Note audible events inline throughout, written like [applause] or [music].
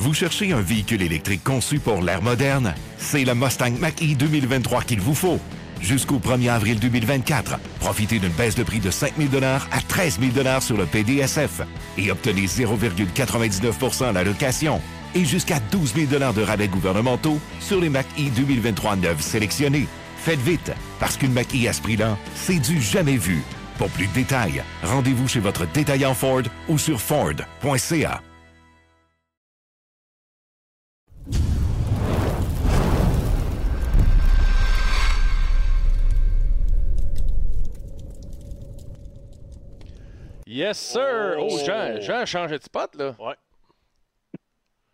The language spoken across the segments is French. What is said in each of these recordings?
Vous cherchez un véhicule électrique conçu pour l'ère moderne? C'est le Mustang Mach-E 2023 qu'il vous faut. Jusqu'au 1er avril 2024, profitez d'une baisse de prix de 5 000 à 13 000 sur le PDSF et obtenez 0,99 à la location et jusqu'à 12 000 de rabais gouvernementaux sur les Mach-E 2023 neuves sélectionnés. Faites vite, parce qu'une Mach-E à ce prix-là, c'est du jamais vu. Pour plus de détails, rendez-vous chez votre détaillant Ford ou sur Ford.ca. Yes, sir! Oh, Jean, Jean a changé de spot, là. Ouais.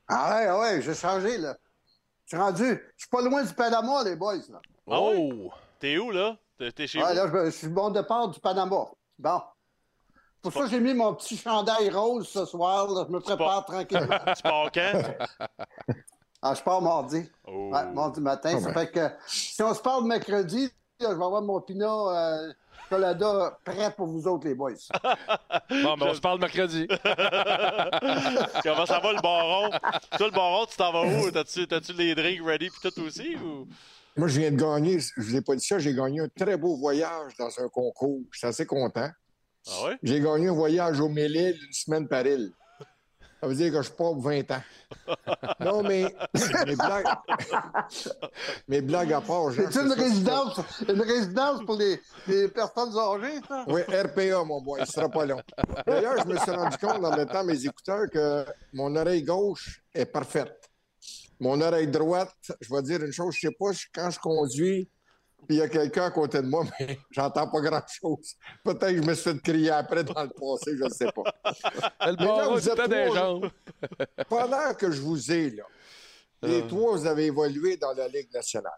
Ah ouais, ah ouais, j'ai changé, là. Je suis rendu. Je suis pas loin du Panama, les boys, là. Oh! T'es où, là? T'es chez Ah, vous? là, je, je suis bon départ du Panama. Bon. Pour ça, j'ai mis mon petit chandail rose ce soir. là. Je me prépare tranquillement. [laughs] Tu pars quand? Ah, je pars mardi. Oh. Ouais, mardi matin. Ça fait que si on se parle mercredi, là, je vais avoir mon pinot euh, colada prêt pour vous autres, les boys. [laughs] Bon, ben, on se parle mercredi. [laughs] Comment ça va, le baron? Toi, le baron, tu t'en vas où? T'as-tu t'as-tu les drinks ready pis tout aussi? Ou... Moi, je viens de gagner, je vous ai pas dit ça, j'ai gagné un très beau voyage dans un concours. Je suis assez content. Ah ouais? J'ai gagné un voyage au Mélile d'une semaine par île. Ça veut dire que je pars pour 20 ans. [laughs] Non, mais mes blagues, mes blagues à part, C'est une résidence, une résidence pour les, les personnes âgées, ça? Oui, RPA, mon boy, il sera pas long. D'ailleurs, je me suis rendu compte en mettant mes écouteurs que mon oreille gauche est parfaite. Mon oreille droite, je vais dire une chose, je sais pas quand je conduis, puis il y a quelqu'un à côté de moi, [laughs] mais j'entends pas grand-chose. Peut-être que je me suis fait crier après dans le passé, je ne sais pas. [laughs] Le Mais là, baron vous êtes des jambes. [laughs] Pendant que je vous ai là, les Euh. trois, vous avez évolué dans la Ligue nationale.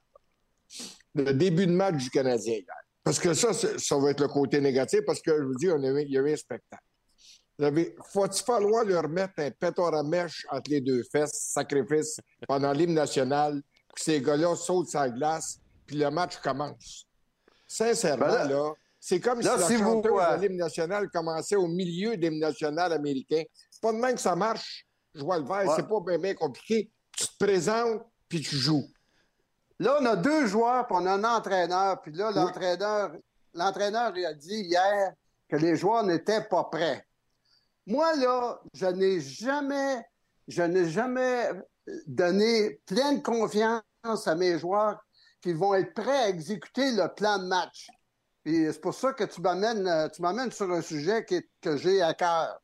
Le début de match du Canadien hier. Parce que ça, ça va être le côté négatif, parce que je vous dis, on a eu- il y avait un spectacle. Vous avez- Faut-il falloir leur mettre un pétard à mèche entre les deux fesses, sacrifice, pendant l'hymne national, que ces gars-là sautent sa glace, puis le match commence? Sincèrement, Ben là- là, c'est comme là, si la si vous, chanteuse euh, de l'hymne national commençait au milieu de l'hymne national américain. C'est pas de même que ça marche. Je vois le vert, Ouais. c'est pas bien, bien compliqué. Tu te présentes, puis tu joues. Là, on a deux joueurs, puis on a un entraîneur. Puis là, l'entraîneur, l'entraîneur il a dit hier que les joueurs n'étaient pas prêts. Moi, là, je n'ai jamais, je n'ai jamais donné pleine confiance à mes joueurs qu'ils vont être prêts à exécuter le plan de match. Puis c'est pour ça que tu m'amènes, euh, tu m'amènes sur un sujet qui que j'ai à cœur.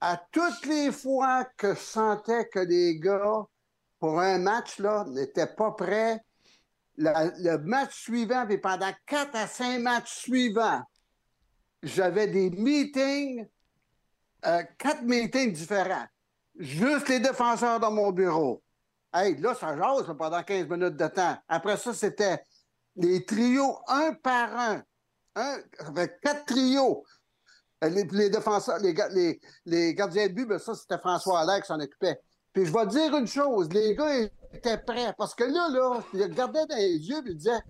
À toutes les fois que je sentais que les gars pour un match, là, n'était pas prêt. La- le match suivant, puis pendant quatre à cinq matchs suivants, j'avais des meetings, euh, quatre meetings différents. Juste les défenseurs dans mon bureau. Hey, là, ça jase là, pendant 15 minutes de temps. Après ça, c'était les trios un par un. un avec quatre trios. Euh, Les, les défenseurs, les, les, les gardiens de but, ben ça, c'était François Allaire qui s'en occupait. Puis je vais te dire une chose, les gars étaient prêts. Parce que là, là, ils regardaient dans les yeux et ils disaient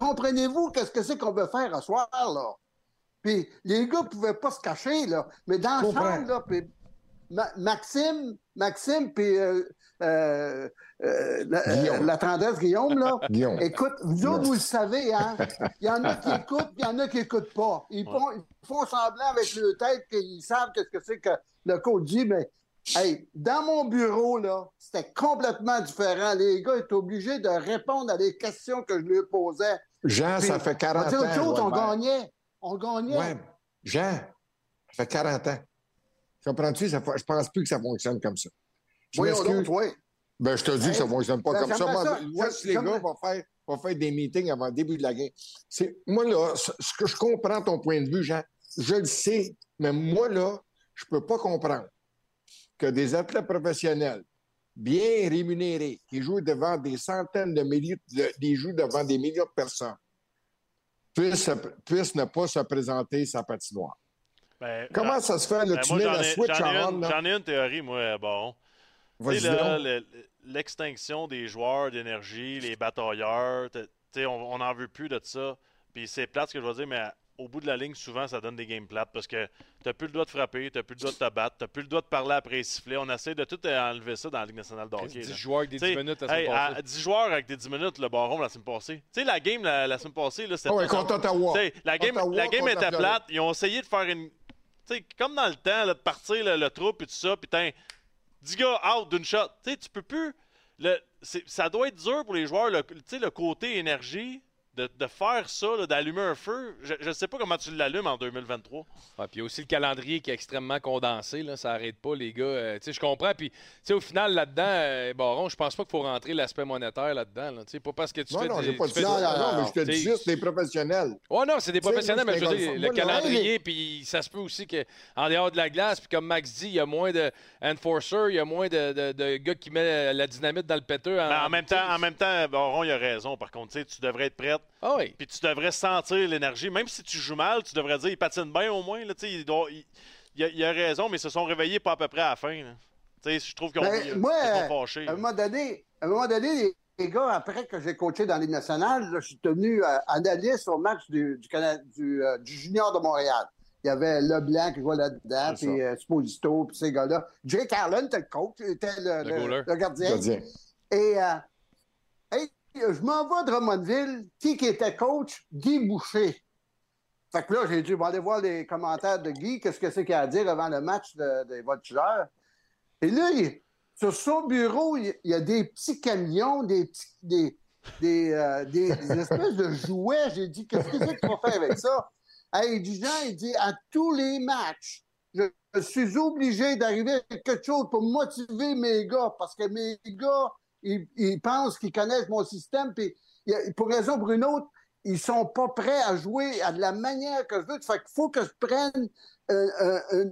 Comprenez-vous qu'est-ce que c'est qu'on veut faire ce soir, là? Puis les gars pouvaient pas se cacher, là. Mais dans le chambre, là, puis Ma- Maxime, Maxime, puis euh, euh, euh, la, euh, la tendresse Guillaume, là. [laughs] Guillaume. Écoute, vous autres, vous le savez, hein? Il y en a qui [laughs] écoutent, puis il y en a qui n'écoutent pas. Ils, font, ils font semblant avec leur tête qu'ils savent qu'est-ce que c'est que le coach dit, mais hey, dans mon bureau, là, c'était complètement différent. Les gars étaient obligés de répondre à des questions que je leur posais. Jean, Puis, ça fait 40 on ans. autre chose, on gagnait. On gagnait. Ouais. Jean, ça fait 40 ans. Comprends-tu? Ça Je pense plus que ça fonctionne comme ça. Je Voyons m'excuse. donc, oui. Ben, je te dis que ça Hey, fonctionne pas ben, comme ça. Moi, moi, si les gars vont faire, vont faire des meetings avant le début de la game. C'est, moi, là, ce que je comprends ton point de vue, Jean, je le sais, mais moi, là, je peux pas comprendre que des athlètes professionnels bien rémunérés, qui jouent devant des centaines de milliers, de, des jouent devant des millions de personnes, puissent, se- puissent ne pas se présenter sa patinoire. Ben, Comment ça se fait, là? ben, tu moi, mets la switch en? J'en ai une théorie, moi, bon. L'extinction des joueurs d'énergie, les batailleurs, t- tu sais, on on n'en veut plus de ça. Puis c'est plate ce que je veux dire, mais au bout de la ligne, souvent, ça donne des games plates parce que t'as plus le droit de frapper, t'as plus le droit de te battre, t'as plus le droit de parler après siffler. On essaie de tout enlever ça dans la Ligue nationale de hockey. 10 là. joueurs avec des 10 T'sais, minutes à hey, se à 10 joueurs avec des 10 minutes, le baron la semaine passée. Tu sais, la game la, la semaine passée, là, c'était. Ah ouais, contre Ottawa. T'sais, la game, Ottawa la game était la plate. Ils ont essayé de faire une. Tu sais, comme dans le temps, là, de partir le, le trou et tout ça, puis 10 gars out d'une shot. Tu sais, tu peux plus. Le, ça doit être dur pour les joueurs, le, le côté énergie, de, de faire ça, d'allumer un feu. Je, je sais pas comment tu l'allumes en 2023. Ouais, puis il y a aussi le calendrier qui est extrêmement condensé. Là, ça n'arrête pas, les gars. Euh, tu sais, je comprends. Puis, tu sais, au final, là-dedans, euh, Baron, je pense pas qu'il faut rentrer l'aspect monétaire là-dedans. Là. Tu sais, Pas parce que tu Non, fais. non, des- j'ai pas tu dit fais non, Non, non, mais je te dis t'sais, juste des professionnels. Ouais, non, c'est des professionnels, mais je veux dire, le. Moi, calendrier, puis ça se peut aussi qu'en dehors de la glace, puis comme Max dit, il y a moins de enforcers, il y a moins de, de- de gars qui mettent la dynamite dans le péteux. Mais en même temps, en même temps, Baron, il a raison. Par contre, tu sais, tu devrais être prête. Ah oui. Puis tu devrais sentir l'énergie. Même si tu joues mal, tu devrais dire il patine bien au moins. Là, il, doit- il, il a, il a raison, mais ils se sont réveillés pas à peu près à la fin. là. Tu sais, je trouve qu'ils ont Ben, moi, ils sont fâchés. À un moment donné, à un moment donné les, les gars, après que j'ai coaché dans les nationales, je suis devenu euh, analyste au match du, du, Cana- du, euh, du Junior de Montréal. Il y avait Leblanc qui jouait là-dedans, puis euh, Sposito, puis ces gars-là. Jake Carlin était le coach, était le, Le le- goaler. le gardien. Gardien. Et euh, hey, je m'en vais de Drummondville. Qui qui était coach? Guy Boucher. Fait que là, j'ai dit, bon, aller voir les commentaires de Guy, qu'est-ce que c'est qu'il a à dire avant le match de- des voltigeurs. Et là, il- sur son bureau, il il y a des petits camions, des petits, des, des, euh, des [laughs] espèces de jouets. J'ai dit, qu'est-ce que c'est qu'il va faire avec ça? Il dit, Jean, il dit, à tous les matchs, je, je suis obligé d'arriver avec quelque chose pour motiver mes gars, parce que mes gars, ils, pensent qu'ils connaissent mon système, puis pour raison ou pour une autre, ils sont pas prêts à jouer à de la manière que je veux. Fait qu'il faut que je prenne un- un-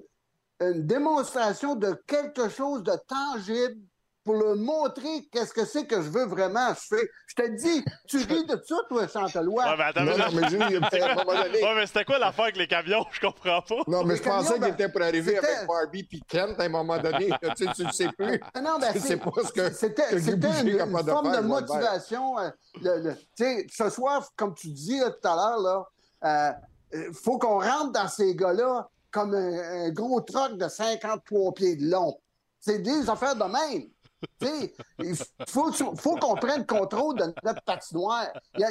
une démonstration de quelque chose de tangible pour leur montrer qu'est-ce que c'est que je veux vraiment. Je, fais, je te dis, tu [laughs] ris de ça, toi, Chantelois. Ouais, mais attends, Non, mais- non, mais il à un moment donné. [laughs] Ouais, mais c'était quoi l'affaire avec les camions? Je comprends pas. Non, mais Les je pensais qu'il ben, était pour arriver c'était- avec Barbie puis Kent à un moment donné. tu sais, tu ne sais plus. Ah non, ben, Tu sais pas ce que- c'était, une, de forme faire, de motivation. euh, le- le- tu sais, ce soir, comme tu dis là, tout à l'heure, là, il faut qu'on rentre dans ces gars-là comme un, un gros truck de 53 pieds de long. C'est des affaires de même. Tu sais, il faut, faut qu'on prenne le contrôle de notre patinoire. Il, y a-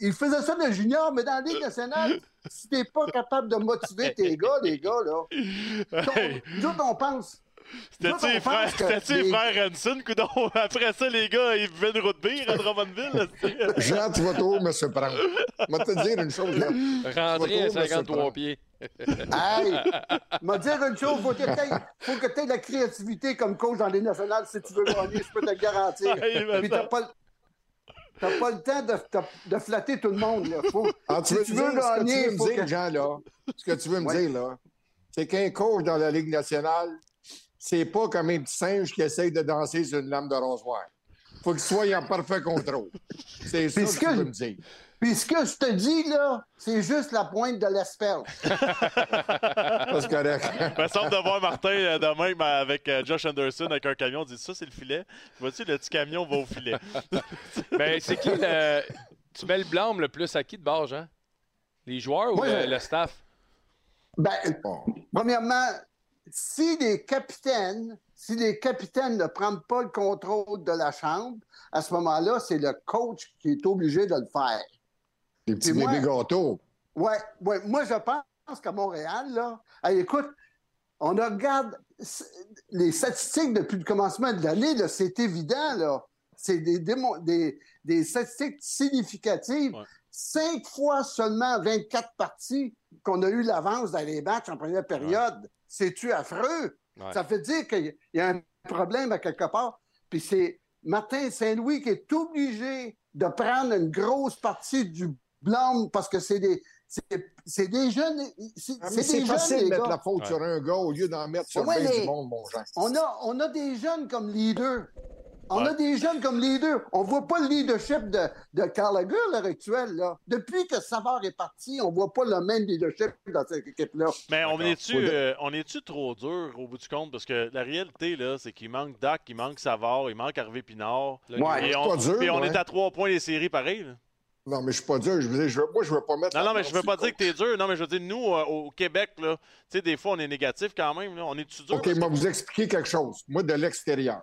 il faisait ça de junior, mais dans la Ligue nationale, si t'es pas capable de motiver tes gars, les gars, là, Hey, nous autres, on pense. C'était-tu autres, les frères Hanson, coudon? [laughs] Après ça, les gars, ils buvaient une route bière à Drummondville. Jean, tu vas trop me surprendre. Je vais te dire une chose. Là. Rentrer à Tu vas trop me 53 surprendre. pieds. Hey, m'a dire une chose, faut que t'aies- faut que tu aies de la créativité comme coach dans les nationales si tu veux gagner, je peux te le garantir. Puis t'as pas, pas le temps de, de- flatter tout le monde. Là. Faut, Ah, tu si veux, tu dire, veux ce que gagner, tu veux faut me dire, que- Jean, là, ce que tu veux me Ouais. dire, là, c'est qu'un coach dans la Ligue nationale, c'est pas comme un petit singe qui essaye de danser sur une lame de rasoir. faut qu'il soit en parfait contrôle. C'est ça Puis que ce tu que- veux me dire. Puis ce que je te dis, là, c'est juste la pointe de l'asperge. C'est correct. Il me semble de voir Martin euh, demain mais avec euh, Josh Anderson avec un camion. On dit ça, c'est le filet. Vois-tu, le petit camion va au filet. [laughs] Ben, c'est qui le. Tu mets le blâme le plus à qui de bord, Jean? Les joueurs ou Moi, le, je- le staff? Ben, premièrement, si les capitaines, si les capitaines ne prennent pas le contrôle de la chambre, à ce moment-là, c'est le coach qui est obligé de le faire. Les petits bébés gâteaux. Ouais, ouais. Moi, je pense qu'à Montréal, là, hey, écoute, on regarde les statistiques depuis le commencement de l'année, c'est évident, là. C'est des, des, des statistiques significatives. Ouais. Cinq fois seulement 24 parties qu'on a eu l'avance dans les matchs en première période. C'est-tu affreux? Ouais. Ça fait dire qu'il y a un problème à quelque part. Puis c'est Martin Saint-Louis qui est obligé de prendre une grosse partie du blâme parce que c'est des, c'est, des jeunes. C'est, Ah, jeunes, facile les de mettre gars. la faute Ouais. sur un gars au lieu d'en mettre sur Ouais, bien mais- du monde, mon Jean. On a, on a des jeunes comme leaders. On Ouais. a des jeunes comme leaders. On voit pas le leadership de, de Gallagher à l'heure actuelle. Là. Depuis que Savard est parti, on voit pas le même leadership dans cette équipe-là. Mais on est-tu euh, est-tu trop dur au bout du compte? Parce que la réalité, là, c'est qu'il manque Dak, il manque Savard, il manque Harvey Pinard. Le Ouais. Et c'est on, pas dur, puis on ouais. est à trois points des séries pareil. là. Non, mais je suis pas dur. Je veux dire, je veux- moi, je veux pas mettre. Non, non, mais je veux sur pas dire que t'es dur. Non, mais je veux dire, nous, euh, au Québec, là, tu sais, des fois, on est négatif quand même. Là. On est-tu dur? OK, vais que- vous expliquer quelque chose. Moi, de l'extérieur.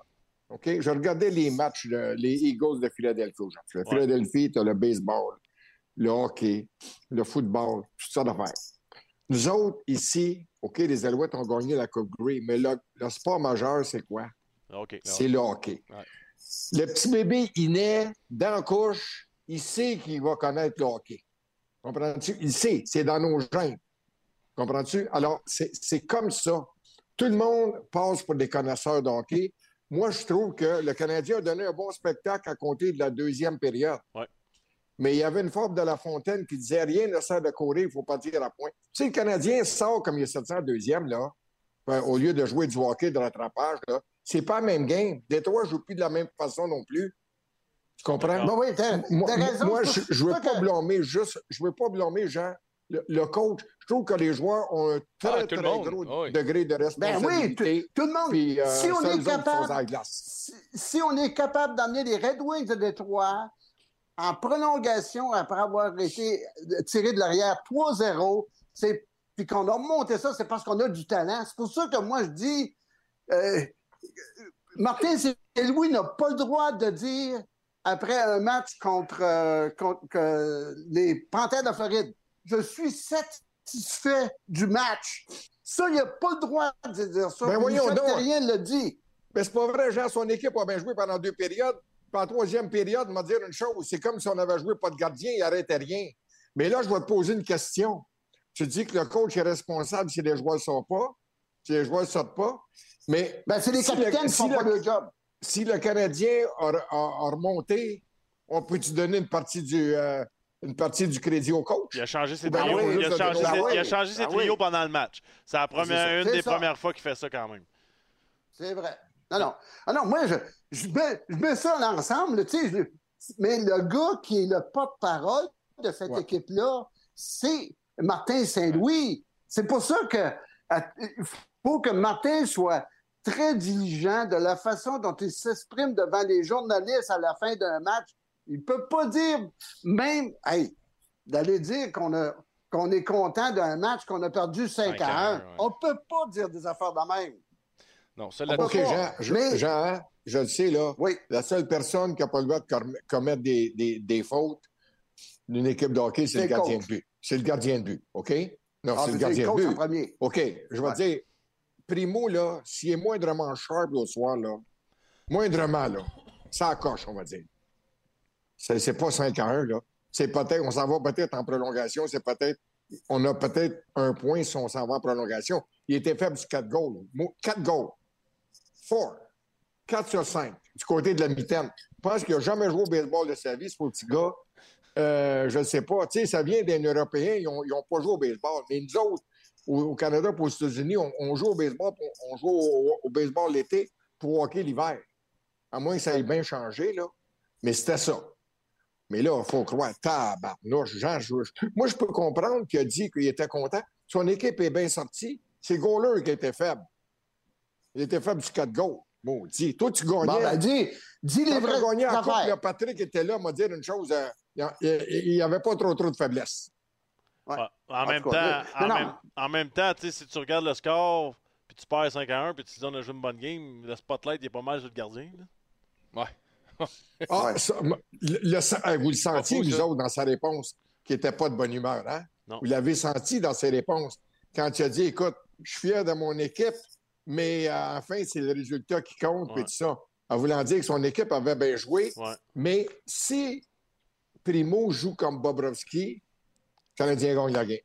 OK? Je regardais les matchs, les Eagles de Philadelphie aujourd'hui. Ouais. Philadelphie, tu as le baseball, le hockey, le football, toutes sortes d'affaires. Nous autres, ici, OK, les Alouettes ont gagné la Coupe Grey, mais le, le sport majeur, c'est quoi? OK. C'est le hockey. Ouais. Le petit bébé, il naît dans la couche, il sait qu'il va connaître le hockey. Comprends-tu? Il sait, c'est dans nos gènes. Comprends-tu? Alors, c'est comme ça. Tout le monde passe pour des connaisseurs de hockey. Moi, je trouve que le Canadien a donné un bon spectacle à compter de la deuxième période. Ouais. Mais il y avait une forme de La Fontaine qui disait rien ne sert de courir, il ne faut pas dire à point. Tu sais, le Canadien sort comme il est sorti en deuxième, là, ben, au lieu de jouer du hockey de rattrapage, là. C'est pas la même game. Détroit ne joue plus de la même façon non plus. Tu comprends? Ben oui, t'as Moi, t'as raison. moi, je, je veux pas que- blâmer juste, je veux pas blâmer Jean, le, le coach. Je trouve que les joueurs ont un très, Ah, très monde. gros oui. degré de Ben oui, tout, responsabilité. tout le monde. Puis, euh, si on est capable, à la glace. si, si on est capable d'amener les Red Wings de Détroit en prolongation après avoir été tiré de l'arrière 3-0, c'est puis qu'on a remonté ça, c'est parce qu'on a du talent. C'est pour ça que moi je dis euh, Martin Louis n'a pas le droit de dire après un match contre, euh, contre les Panthères de Floride, je suis satisfait du match. Ça, il n'a pas le droit de dire ça. Ben voyons Michel donc. Terrien l'a dit. Mais c'est pas vrai, Jean, son équipe a bien joué pendant deux périodes. Puis en troisième période, m'a dire une chose, c'est comme si on avait joué pas de gardien, il arrêtait rien. Mais là, je vais te poser une question. Tu dis que le coach est responsable si les joueurs ne sortent pas, si les joueurs ne sortent pas. Mais Ben, c'est les Si capitaines le- qui font si pas le- le job. Si le Canadien a, a- a remonté, on peut-tu donner une partie du, euh, une partie du crédit au coach? Il a changé ses Ben trios. oui, il, a juste changé de- ses, ben il a changé ses Ben trios oui. pendant le match. C'est la première, une des ça. premières fois qu'il fait ça quand même. C'est vrai. Non, non. Ah non, moi, je, je, mets, je mets ça ensemble, tu sais. je- Mais le gars qui est le porte-parole de cette Ouais. équipe-là, c'est Martin Saint-Louis. C'est pour ça que à- il faut que Martin soit très diligent de la façon dont il s'exprime devant les journalistes à la fin d'un match. Il peut pas dire, même, hey, d'aller dire qu'on a qu'on est content d'un match qu'on a perdu 5 5 à à 1. un, ouais. On peut pas dire des affaires de même. Non, là-dessus. peut OK. Jean, je, Mais- Jean, hein, je le sais, là. Oui. La seule personne qui n'a pas le droit de com- commettre des, des- des fautes d'une équipe de hockey, c'est le gardien coach. de but. C'est le gardien de but, OK? Non, Ah, c'est le c'est gardien de en but. premier. OK, je vais Ouais. dire, Primo, là, s'il est moindrement sharp l'autre soir, là, moindrement, là, ça coche, on va dire. C'est c'est pas 5 à 1, là. C'est peut-être, on s'en va peut-être en prolongation, c'est peut-être, on a peut-être un point si on s'en va en prolongation. Il était faible sur 4 goals. 4 goals. 4. 4 sur 5 du côté de la mitaine. Je pense qu'il n'a jamais joué au baseball de sa vie, ce petit gars. Euh, je ne sais pas. Tu sais, ça vient d'un Européen, ils n'ont pas joué au baseball. Mais nous autres, au, au Canada et aux États-Unis, on, on joue au baseball, on, on joue au, au baseball l'été pour hockey l'hiver. À moins que ça ait bien changé, là. Mais c'était ça. Mais là, il faut croire, tabarnouche, Jean, je- moi, je peux comprendre qu'il a dit qu'il était content. Son équipe est bien sortie. C'est le goaler qui était faible. Il était faible du 4 goals. Maudit. Toi, tu gagnais. Bon, ben, dis, dis les Quand gagnait en coupe, là, Patrick était là, m'a dit une chose. euh, il n'y avait pas trop, trop de faiblesse. Ouais. En, En même temps, cas, en, non, non. même, en même temps, tu si tu regardes le score, puis tu perds 5 à 1, puis tu te dis on a joué une bonne game, le spotlight il est pas mal sur le gardien. là. Ouais. Ah, Ouais. ça, m- le- le- vous le sentiez, vous autres, dans sa réponse, qui n'était pas de bonne humeur, hein? Non. Vous l'avez senti dans ses réponses. Quand il a dit, écoute, je suis fier de mon équipe, mais à la fin, c'est le résultat qui compte, puis tout ça. En voulant dire que son équipe avait bien joué. Ouais. Mais si Primo joue comme Bobrovski, Canadien gagne la game.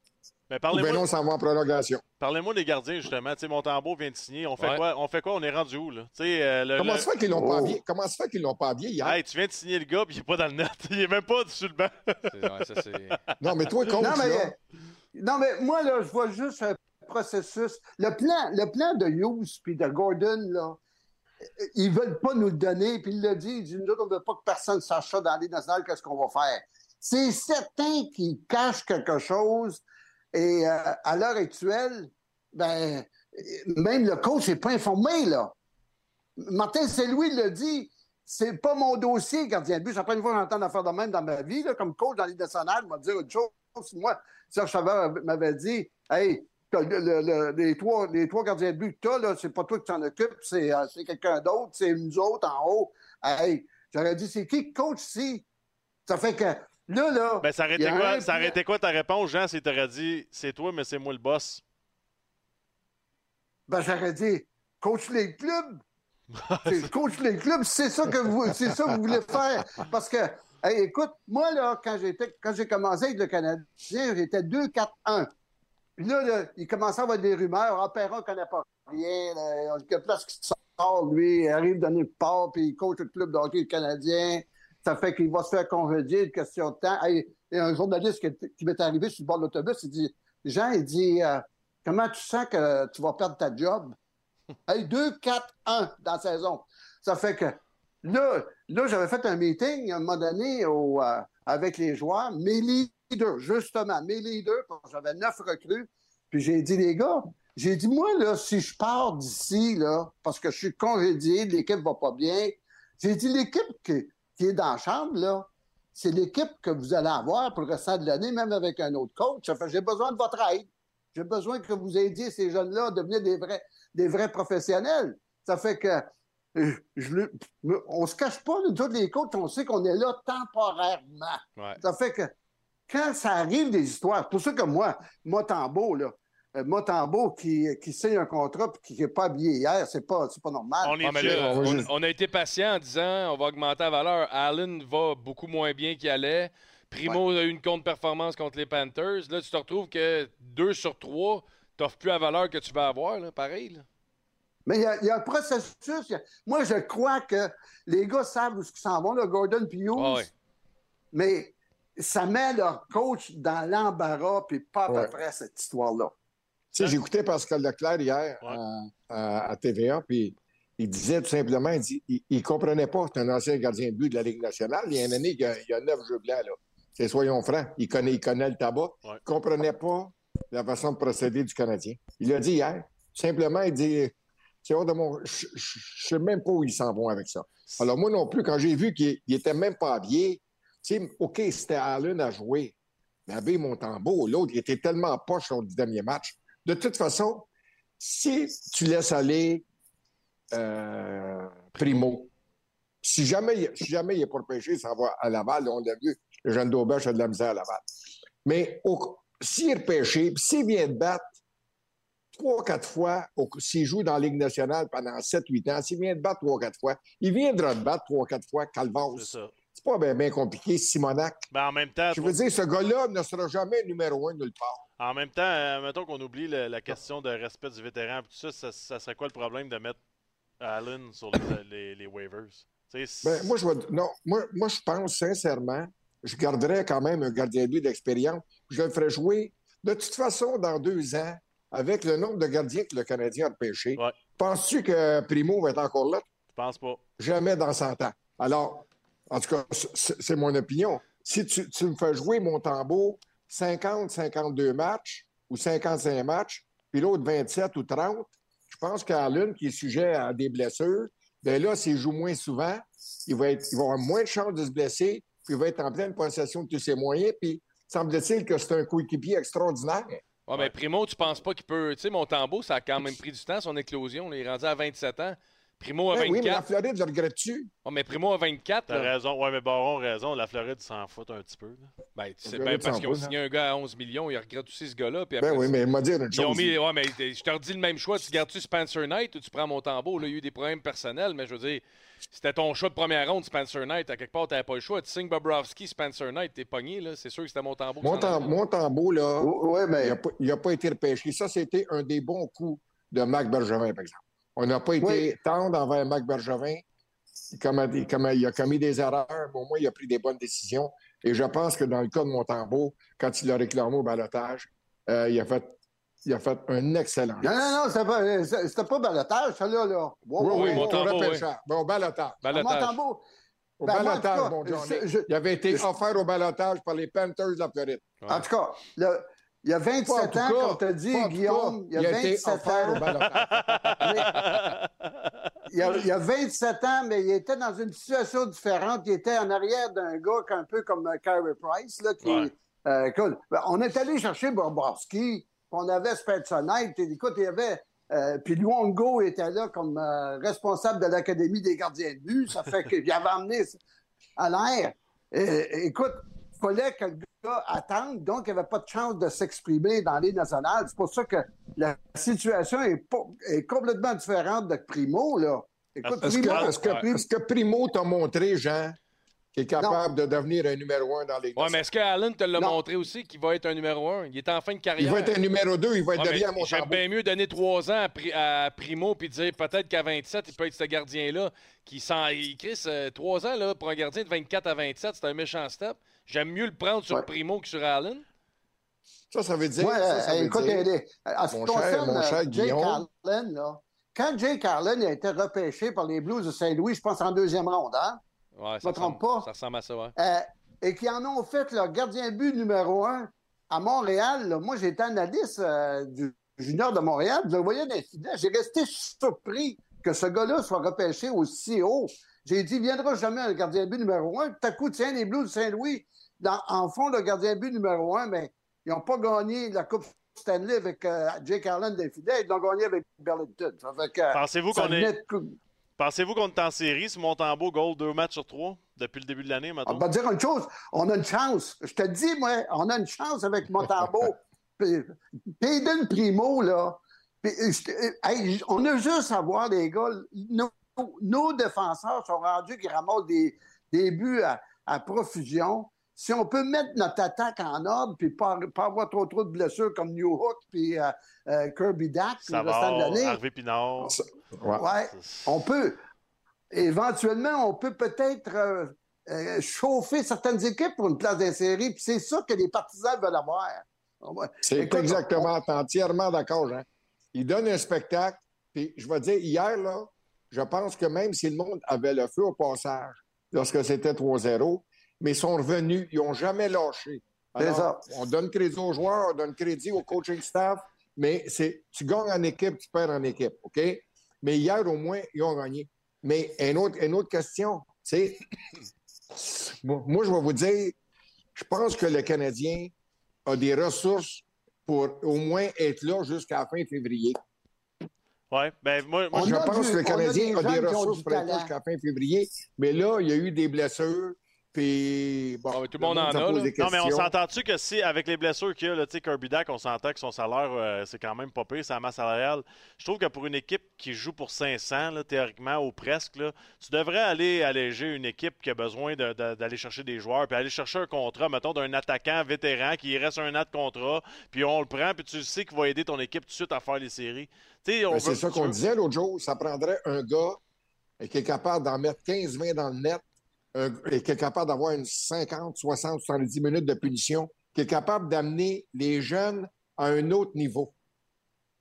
Mais Ou parlez-moi bien non, ça va en prolongation. parlez-moi des gardiens, justement. Tu sais, Montembeau vient de signer. On fait Ouais. quoi? On fait quoi? On est rendu où, là? Tu sais, euh, le- Comment le- ça fait qu'ils l'ont pas Oh. habillé? Comment ça fait qu'ils l'ont pas habillé hier? Hey, tu viens de signer le gars, puis il est pas dans le net. [laughs] Il est même pas sur le banc. Ouais, ça, Non, mais toi, coach, Non mais, là, non, mais moi, là, je vois juste un processus. Le plan, le plan de Hughes puis de Gordon, là, ils veulent pas nous le donner, puis il l'a dit, il dit, nous autres, on veut pas que personne sache ça dans les nationales, qu'est-ce qu'on va faire. C'est certain qu'ils cachent quelque chose, et euh, à l'heure actuelle, ben, même le coach n'est pas informé, là. Martin Saint-Louis l'a dit, c'est pas mon dossier, gardien de but. C'est la première fois que j'entends d'affaires de même dans ma vie. Là, comme coach dans les nationales, m'a dit autre chose. Moi, Serge Chavard m'avait dit Hey, le, le, les, trois, gardiens de but que tu as, c'est pas toi qui t'en occupes, c'est, euh, c'est quelqu'un d'autre, c'est nous autres en haut. Hey, j'aurais dit C'est qui coach ici? Ça fait que là, là. Ben, ça aurait été quoi, ça aurait été quoi ta réponse, Jean, si t'aurais dit C'est toi, mais c'est moi le boss? Ben, j'aurais dit Coach les clubs. [laughs] coach les clubs, c'est ça que vous, c'est ça que vous voulez faire. Parce que, hey, écoute, moi, là, quand, j'étais, quand j'ai commencé avec le Canadien, j'étais 2-4-1. Puis là, là, il commençait à avoir des rumeurs. Ah, Perron ne connaît pas rien. Il y a place qui sort, lui. Il arrive donner le part, puis il coach le club de hockey canadien. Ça fait qu'il va se faire congédier, une question de temps. Hey, il y a un journaliste qui, qui m'est arrivé sur le bord de l'autobus. Il dit Jean, il dit euh, Comment tu sens que tu vas perdre ta job? [laughs] Hey, 2-4-1 dans la saison. Ça fait que là, là j'avais fait un meeting à un moment donné au, euh, avec les joueurs, mes leaders, justement, mes leaders, parce que j'avais neuf recrues. Puis j'ai dit, les gars, j'ai dit, moi, là, si je pars d'ici, là, parce que je suis congédié, l'équipe va pas bien, j'ai dit, l'équipe qui, est dans la chambre, là, c'est l'équipe que vous allez avoir pour le restant de l'année, même avec un autre coach. Ça fait j'ai besoin de votre aide. J'ai besoin que vous aidiez ces jeunes-là à devenir des vrais, des vrais professionnels. Ça fait que euh, je, on se cache pas, nous autres, les coachs, on sait qu'on est là temporairement. Ouais. Ça fait que quand ça arrive des histoires, pour ça que moi, Motambo, là, euh, Motambo qui, qui signe un contrat et qui n'est pas habillé hier, c'est pas, pas normal. On, est là, on, on a été patient en disant on va augmenter la valeur. Allen va beaucoup moins bien qu'il allait. Primo a eu une contre-performance contre les Panthers. Là, tu te retrouves que deux sur trois, tu n'offres plus la valeur que tu vas avoir, là, pareil. Là. Mais il y, a, il y, a un processus. A... Moi, je crois que les gars savent où ils s'en vont, le Gordon puis Hughes. Ah ouais. Mais ça met leur coach dans l'embarras, puis pas à Ouais. peu près cette histoire-là. Sais, j'écoutais Pascal Leclerc hier Ouais. à, à- à TVA, puis il disait tout simplement, il, dit, il, il comprenait pas, c'est un ancien gardien de but de la Ligue nationale, il y a une année, il y a, il y a neuf jeux blancs, là. C'est soyons francs, il connaît, il connaît le tabac, Ouais. il comprenait pas la façon de procéder du Canadien. Il l'a dit hier, simplement, il dit, c'est hors de mon... Je sais même pas où ils s'en vont avec ça. Alors moi non plus, quand j'ai vu qu'il il était même pas habillé, tu sais, OK, c'était Allen à jouer, mais Abbé Montembeau, l'autre, il était tellement poche lors du dernier match. De toute façon, si tu laisses aller euh, Primo, si jamais, il- si jamais il n'est pas repêché, ça va à Laval, on l'a vu, le jeune d'Aubach a de la misère à Laval. Mais s'il est repêché, s'il vient de battre trois, quatre fois, s'il joue dans la Ligue nationale pendant 7-8 ans, s'il vient de battre trois, quatre fois, il viendra de battre trois, quatre fois Calvas. C'est ça. C'est pas bien compliqué, Simonac. Ben, en même temps, Je veux dire, ce gars-là ne sera jamais numéro un nulle part. En même temps, euh, mettons qu'on oublie le- la question de respect du vétéran, tout ça, ça, ça serait quoi le problème de mettre Allen sur le- les, les waivers? Ben, moi, je non, moi, moi, je pense sincèrement, je garderais quand même un gardien de but d'expérience. Je le ferais jouer. De toute façon, dans deux ans, avec le nombre de gardiens que le Canadien a repêché, Ouais. penses-tu que Primo va être encore là? je pense pas. Jamais dans 100 ans. Alors, en tout cas, c'est c'est mon opinion. Si tu, tu me fais jouer mon tambour 50, 52 matchs ou 55 matchs, puis l'autre 27 ou 30, je pense qu'Allen, qui est sujet à des blessures, bien là, s'il joue moins souvent, il va, avoir moins de chances de se blesser, puis il va être en pleine possession de tous ses moyens, puis semble-t-il que c'est un coéquipier extraordinaire. Ouais, mais Primo, tu penses pas qu'il peut. Tu sais, Montembeau, ça a quand même pris du temps, son éclosion. là. il est rendu à 27 ans. Primo à Ben oui, mais la 24. Floride, je regrette-tu? Ouais, mais Primo à 24. T'as raison. Ouais, mais Baron a raison. La Floride s'en fout un petit peu. là. Ben, tu sais, Le ben, gars, parce il qu'ils ont signé un gars à 11 millions, ils regrettent aussi ce gars-là. Ben oui, mais il m'a dit une Ils ont chose. mis, ouais, mais je te redis le même choix. Tu gardes-tu Spencer Knight ou tu prends mon tambour? Là, il y a eu des problèmes personnels, mais je veux dire, c'était ton choix de première ronde, Spencer Knight. À quelque part, tu n'avais pas le choix. Tu signes Bobrovski, Spencer Knight, t'es pogné. là. C'est sûr que c'était mon tambour. Mon, tam- mon tambour, là, Oui, Il mais n'a pas, il a pas été repêché. Ça, c'était un des bons coups de Mac Bergevin, par exemple. On n'a pas été Oui. tendre envers Mac Bergevin. Il, commet- il a commis des erreurs, mais au moins, il a pris des bonnes décisions. Et je pense que dans le cas de Montembeau, quand il a réclamé au balotage, euh, il, a fait, il a fait un excellent. Non, non, non, c'était pas, pas balotage, ça là. là. Wow, Oui, wow, oui, wow. Montembeau, au oui. au balotage. Balotage. Montembeau, Au Ben, moi, en balotage, tout cas, mon Johnny. je- je- Il avait été je- offert au balotage par les Panthers de la Floride. En tout cas, le- Il y a 27 ans, comme tu as dit, Guillaume. Il y a, 27 ans. il, y a, il y a 27 ans, mais il était dans une situation différente. Il était en arrière d'un gars un peu comme euh, Carey Price. Là, qui, euh, écoute, ben, on est allé chercher Bobrovski, on avait Spencer Knight. Écoute, il y avait. Euh, puis Luongo était là comme responsable de l'Académie des gardiens de but. Ça fait qu'il avait amené à l'air. écoute, fallait que le gars attende, donc il n'y avait pas de chance de s'exprimer dans les nationales. C'est pour ça que la situation est, est complètement différente de Primo. Là. Écoute, Primo, est-ce que, que, Primo t'a montré, Jean, qui est capable de devenir un numéro un dans les Oui, mais est-ce que Allen te l'a montré aussi qu'il va être un numéro un? Il est en fin de carrière. Il va être un numéro deux, il va être derrière mon J'aime bien mieux donner trois ans à, Primo puis dire peut-être qu'à 27, il peut être ce gardien-là qui. Il Chris, euh, trois ans là, pour un gardien de 24 à 27, c'est un méchant step. J'aime mieux le prendre sur Primo que sur Allen. Ça, ça veut dire. Ouais, ça, ça écoute, dire... mon, cher, mon cher Guillaume. Allen, là, quand Jake Allen a été repêché par les Blues de Saint-Louis, je pense en deuxième ronde, hein? Ouais, ça, ressemble, pas. ça ressemble à ça, ouais. Euh, et qui en ont fait leur gardien de but numéro un à Montréal. moi, j'étais analyste euh, du junior de Montréal. Je le voyais d'incident. J'ai resté surpris que ce gars-là soit repêché aussi haut. J'ai dit, il viendra jamais un gardien de but numéro un. Tout à coup, tiens, les Blues de Saint-Louis, en fond, le gardien but numéro un, mais ils n'ont pas gagné la Coupe Stanley avec euh, Jake Allen d'infidèle. Ils l'ont gagné avec Burlington. Pensez-vous qu'on est... Pensez-vous qu'on est en série si Montembeau goal deux matchs sur trois depuis le début de l'année, On va dire une chose, on a une chance. Je te dis, moi, on a une chance avec Montembeau. [laughs] Payden Primo, là. on a juste à voir, les gars, nos, défenseurs sont rendus qui ramassent des, buts à, profusion. Si on peut mettre notre attaque en ordre puis pas, pas avoir trop trop de blessures comme New Hook puis euh, euh, Kirby Dack le restant de l'année. Harvey Pinard. Ouais. On peut. Éventuellement, on peut peut-être euh, euh, chauffer certaines équipes pour une place d'insérie, puis c'est ça que les partisans veulent avoir. C'est exactement, on... entièrement d'accord, Jean. Ils donnent un spectacle, puis je vais dire, hier, là, je pense que même si le monde avait le feu au passage lorsque c'était 3-0, mais ils sont revenus, ils n'ont jamais lâché. ça. On donne crédit aux joueurs, on donne crédit au coaching staff, mais c'est tu gagnes en équipe, tu perds en équipe, OK? Mais hier, au moins, ils ont gagné. Mais une autre, une autre question, c'est. [coughs] moi, je vais vous dire, je pense que le Canadien a des ressources pour au moins être là jusqu'à la fin février. Oui, ben moi, moi je pense que le Canadien a, a, des ressources pour être là jusqu'à la fin février, mais là, il y a eu des blessures. Puis, bon, tout le monde en a. Non, mais on s'entend-tu que si, avec les blessures qu'il y a, là, Kirby Dack, on s'entend que son salaire, euh, c'est quand même pas pire, c'est la masse salariale. Je trouve que pour une équipe qui joue pour 500, là, théoriquement, ou presque, là, tu devrais aller alléger une équipe qui a besoin d'aller chercher des joueurs, puis aller chercher un contrat, mettons, d'un attaquant vétéran qui reste un an de contrat, puis on le prend, puis tu sais qu'il va aider ton équipe tout de suite à faire les séries. Ben, c'est ça qu'on disait l'autre jour, ça prendrait un gars qui est capable d'en mettre 15-20 dans le net et qui est capable d'avoir une 50, 60, 70 minutes de punition, qui est capable d'amener les jeunes à un autre niveau.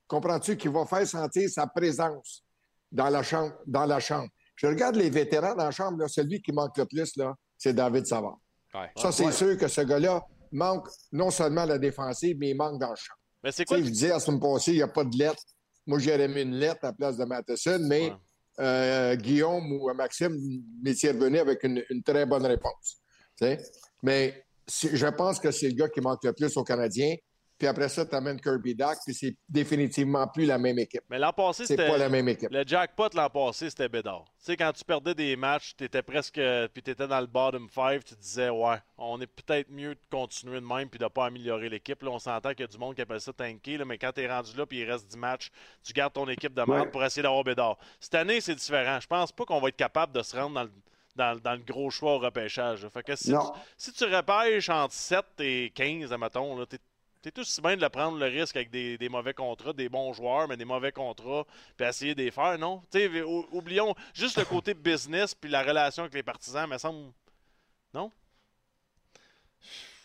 Comprends-tu? Qui va faire sentir sa présence dans la chambre. Dans la chambre? Je regarde les vétérans dans la chambre, là, celui qui manque le plus, là, c'est David Savard. Ça, c'est sûr que ce gars-là manque non seulement la défensive, mais il manque dans le champ. Mais c'est quoi? Je disais à semaine passée, il n'y a pas de lettre. Moi, j'aurais mis une lettre à la place de Matheson, mais euh, Guillaume ou Maxime m'étiez revenu avec une, très bonne réponse. Mais je pense que c'est le gars qui manque le plus aux Canadiens. Puis après ça, tu amènes Kirby Duck, puis c'est définitivement plus la même équipe. Mais l'an passé, c'était pas la même équipe. Le jackpot l'an passé, c'était Bédard. Tu sais, quand tu perdais des matchs, tu étais presque. Puis tu étais dans le bottom five, tu disais, ouais, on est peut-être mieux de continuer de même puis de pas améliorer l'équipe. Là, on s'entend qu'il y a du monde qui appelle ça tanker, là, mais quand tu es rendu là puis il reste 10 matchs, tu gardes ton équipe de merde pour essayer d'avoir Bédard. Cette année, c'est différent. Je pense pas qu'on va être capable de se rendre dans le. Dans, le gros choix au repêchage. Fait que si, tu, si tu repêches entre 7 et 15, admettons, là, c'est aussi bien de prendre le risque avec des, mauvais contrats, des bons joueurs, mais des mauvais contrats, puis essayer de les faire, non? oublions juste le côté business puis la relation avec les partisans, me semble. Non?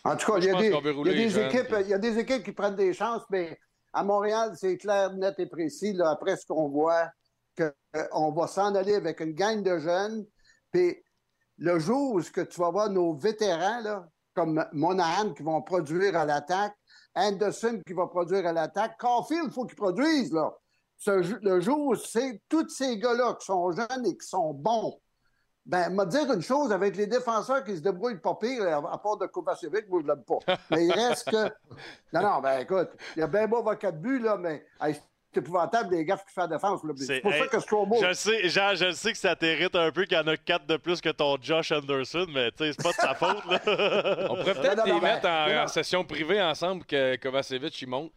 En tout cas, il y, a des, équipes, il y a des équipes qui prennent des chances, mais à Montréal, c'est clair, net et précis, là, après ce qu'on voit, qu'on euh, va s'en aller avec une gang de jeunes. Puis le jour où tu vas voir nos vétérans, là, comme Monahan qui vont produire à l'attaque, Anderson qui va produire à l'attaque. Caulfield, il faut qu'il produise, là. le jour où c'est tous ces gars-là qui sont jeunes et qui sont bons, ben, m'a dire une chose, avec les défenseurs qui se débrouillent pas pire, à part de Kovacevic, moi, je l'aime pas. Mais il reste que... [laughs] Non, non, ben, écoute, il y a bien beau avoir quatre buts, là, mais épouvantable des gaffes qui font la défense. C'est pour ça que Strobo... Je sais, Jean, je sais que ça t'hérite un peu qu'il y en a quatre de plus que ton Josh Anderson, mais tu sais, c'est pas de sa faute. Là. [laughs] On pourrait peut-être les mettre en, session privée ensemble que Kovacevic, il monte.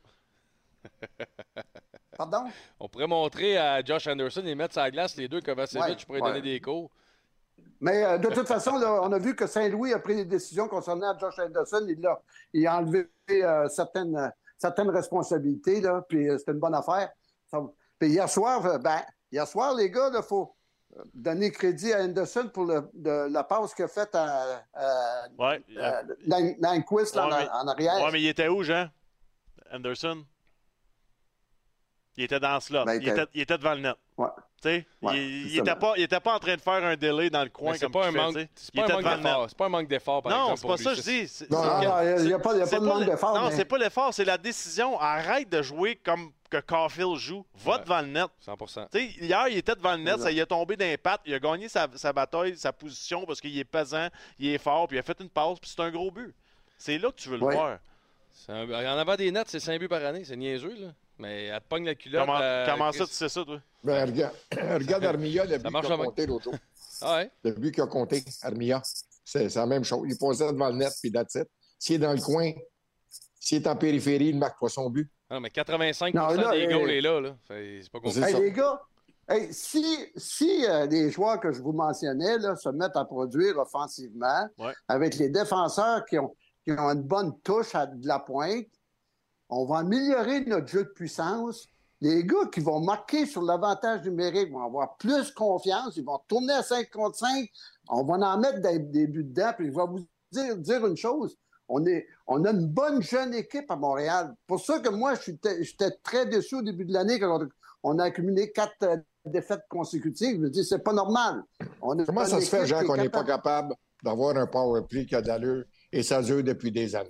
[laughs] Pardon? On pourrait montrer à Josh Anderson et mettre sa glace, les deux, Kovacevic, ouais, pourrait donner des cours. Mais euh, de toute façon, on a vu que Saint-Louis a pris des décisions concernant Josh Anderson. Il a, il a enlevé euh, certaines, certaines responsabilités, là, puis euh, c'était une bonne affaire. puis hier soir, ben, hier soir, les gars, il faut donner crédit à Anderson pour le, la passe qu'il a faite à, à, ouais, en, arrière. Oui, mais il était où, Jean? Anderson? Il était dans ce. Ben, il, était, il, était, devant le net. Ouais il n'était pas, pas en train de faire un délai dans le coin comme pas un manque, C'est pas, pas, un manque d'effort, par non, exemple. Non, c'est pas ça que je dis. Non, il n'y a, pas, de manque d'effort. Non, c'est pas l'effort, c'est la décision. Arrête de jouer comme que Caulfield joue. Va devant le net. 100 Hier, il était devant le net, ça y est tombé d'impact. Il a gagné sa, sa bataille, sa position parce qu'il est pesant, il est fort, puis il a fait une passe, puis c'est un gros but. C'est là que tu veux le voir. Il y en avait des nets, c'est 5 buts par année. C'est niaiseux, là. Mais elle te pogne la culotte. Comment, euh, comment ça, tu sais ça, toi? Ben, regarde, regarde Armia, le but qu'il a compté l'autre jour. Ah ouais? Le but qu'il a compté, Armia. C'est la même chose. Il posait devant le net, puis that's S'il est dans le coin, s'il est en périphérie, il ne marque pas son but. Ah non, mais 85 non, là, des goals est là. là. C'est pas compliqué. Hey, les gars, si, si euh, les joueurs que je vous mentionnais là, se mettent à produire offensivement, avec les défenseurs qui ont, qui ont une bonne touche à de la pointe, on va améliorer notre jeu de puissance. Les gars qui vont marquer sur l'avantage numérique vont avoir plus confiance, ils vont tourner à 5 contre 5, on va en mettre des, buts dedans, puis je vais vous dire, dire une chose, on, est, on a une bonne jeune équipe à Montréal. Pour ça que moi, j'étais très déçu au début de l'année quand on, a accumulé quatre euh, défaites consécutives. Je me dis, c'est pas normal. Comment ça se fait, Jean, qu'on n'est pas capable d'avoir un power play qui a d'allure et ça dure depuis des années?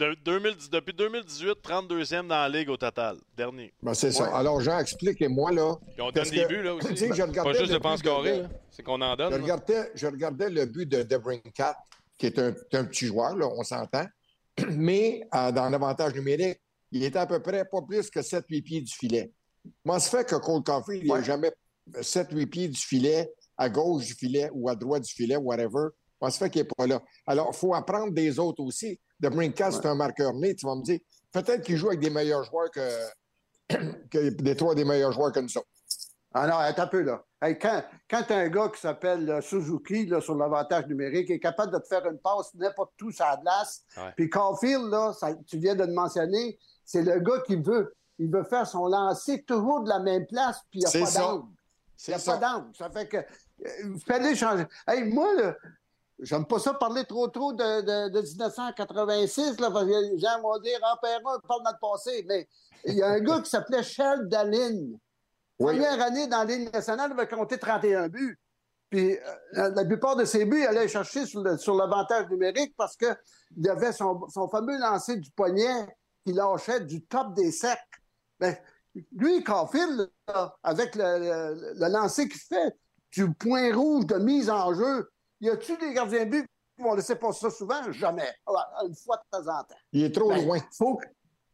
Depuis 2018, 32e dans la Ligue au total. Dernier. Ben, c'est ça. Alors, Jean, expliquez-moi, là. on donne des buts, là aussi. pas juste de pense carré, c'est qu'on en donne. Je regardais, je regardais, le but de Debrincat, qui est un, un, petit joueur, là, on s'entend. [clears throat] Mais euh, dans l'avantage numérique, il était à peu près pas plus que 7-8 pieds du filet. Comment se fait que Cole Coffey, il n'a jamais 7-8 pieds du filet, à gauche du filet ou à droite du filet, whatever? Comment se fait qu'il n'est pas là? Alors, il faut apprendre des autres aussi de Brinkas, c'est un marqueur né. Tu vas me dire, peut-être qu'il joue avec des meilleurs joueurs que, que des trois des meilleurs joueurs que nous sommes. Ah non, attends un peu, là. quand quand tu as un gars qui s'appelle euh, Suzuki, là, sur l'avantage numérique, est capable de te faire une passe n'importe où sur la glace, puis Caulfield, là, tu viens de le mentionner, c'est le gars qui veut, il veut faire son lancer toujours de la même place, puis il n'y a pas d'angle. Il n'y a pas d'angle. Ça fait que, euh, il fallait changer. Hey, moi, là, J'aime pas ça parler trop trop de, de, 1986, là, parce que les gens vont dire Ah, Perron, parle dans le passé. Mais il y a un [laughs] gars qui s'appelait Charles Dallin. Première année dans la Ligue nationale, il avait compté 31 buts. Puis euh, la plupart de ses buts, il allait chercher sur l'avantage numérique parce qu'il avait son, fameux lancer du poignet qui lâchait du top des cercles. Ben, lui, Caulfield, avec le, le lancer qu'il fait du point rouge de mise en jeu, y a-tu des gardiens de but qui vont laisser passer ça souvent? Jamais. Ah, une fois de temps en temps. Il est trop ben, loin.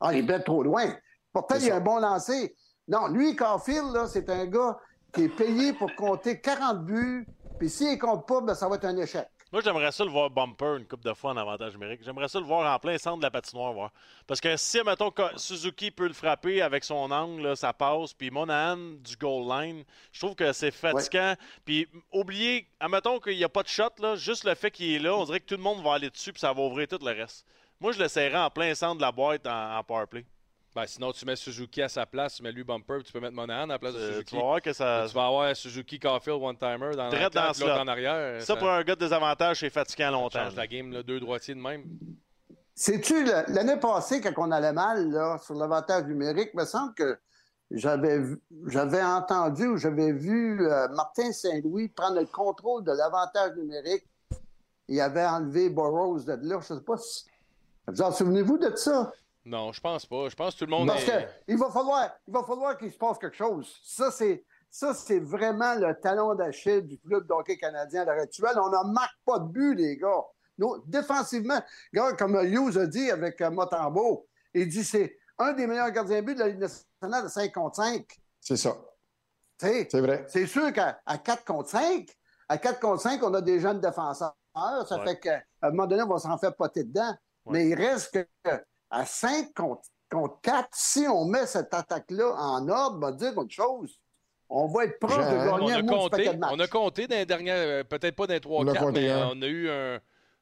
Ah, il est bien trop loin. Pourtant, il a un bon lancer. Non, lui, Caulfield, c'est un gars qui est payé pour compter 40 buts, puis s'il ne compte pas, ben, ça va être un échec. Moi, j'aimerais ça le voir bumper une coupe de fois en avantage numérique. J'aimerais ça le voir en plein centre de la patinoire. Voir. Parce que si, mettons, Suzuki peut le frapper avec son angle, ça passe. Puis Monahan du goal line, je trouve que c'est fatigant. Puis oubliez, admettons qu'il n'y a pas de shot, là, juste le fait qu'il est là, on dirait que tout le monde va aller dessus puis ça va ouvrir tout le reste. Moi, je l'essayerais en plein centre de la boîte en, en powerplay. Ben, sinon, tu mets Suzuki à sa place, tu mets lui bumper, tu peux mettre Monahan à la place de euh, Suzuki. Tu vas voir que ça. Tu vas avoir Suzuki Caulfield one-timer dans, dans en arrière. Ça, pour un gars de désavantage, c'est fatigant longtemps. Ça change la game, là, deux droitiers de même. Sais-tu, l'année passée, quand on allait mal là, sur l'avantage numérique, il me semble que j'avais j'avais entendu ou j'avais vu euh, Martin Saint-Louis prendre le contrôle de l'avantage numérique il avait enlevé Burroughs de là. Je ne sais pas si. Vous en souvenez-vous de ça? Non, je pense pas. Je pense que tout le monde Parce est... qu'il va falloir, il va falloir qu'il se passe quelque chose. Ça, c'est. Ça, c'est vraiment le talon d'Achille du club d'hockey canadien à l'heure actuelle. On ne marque pas de but, les gars. Nous, défensivement, gars, comme Hughes a dit avec euh, Motambo, il dit c'est un des meilleurs gardiens de but de la Ligue nationale de 5 contre 5. C'est ça. C'est vrai. c'est sûr qu'à à 4 contre 5, à 4 contre 5, on a des jeunes défenseurs. Ça Ouais. fait qu'à un moment donné, on va s'en faire poter dedans. Ouais. Mais il reste que à 5 contre, contre 4, si on met cette attaque-là en ordre, on va dire autre chose. On va être proche de gagner on un a compté, de matchs. on a compté dans les dernières, euh, peut-être pas dans les 3 On a 4, compté mais un. on a eu un,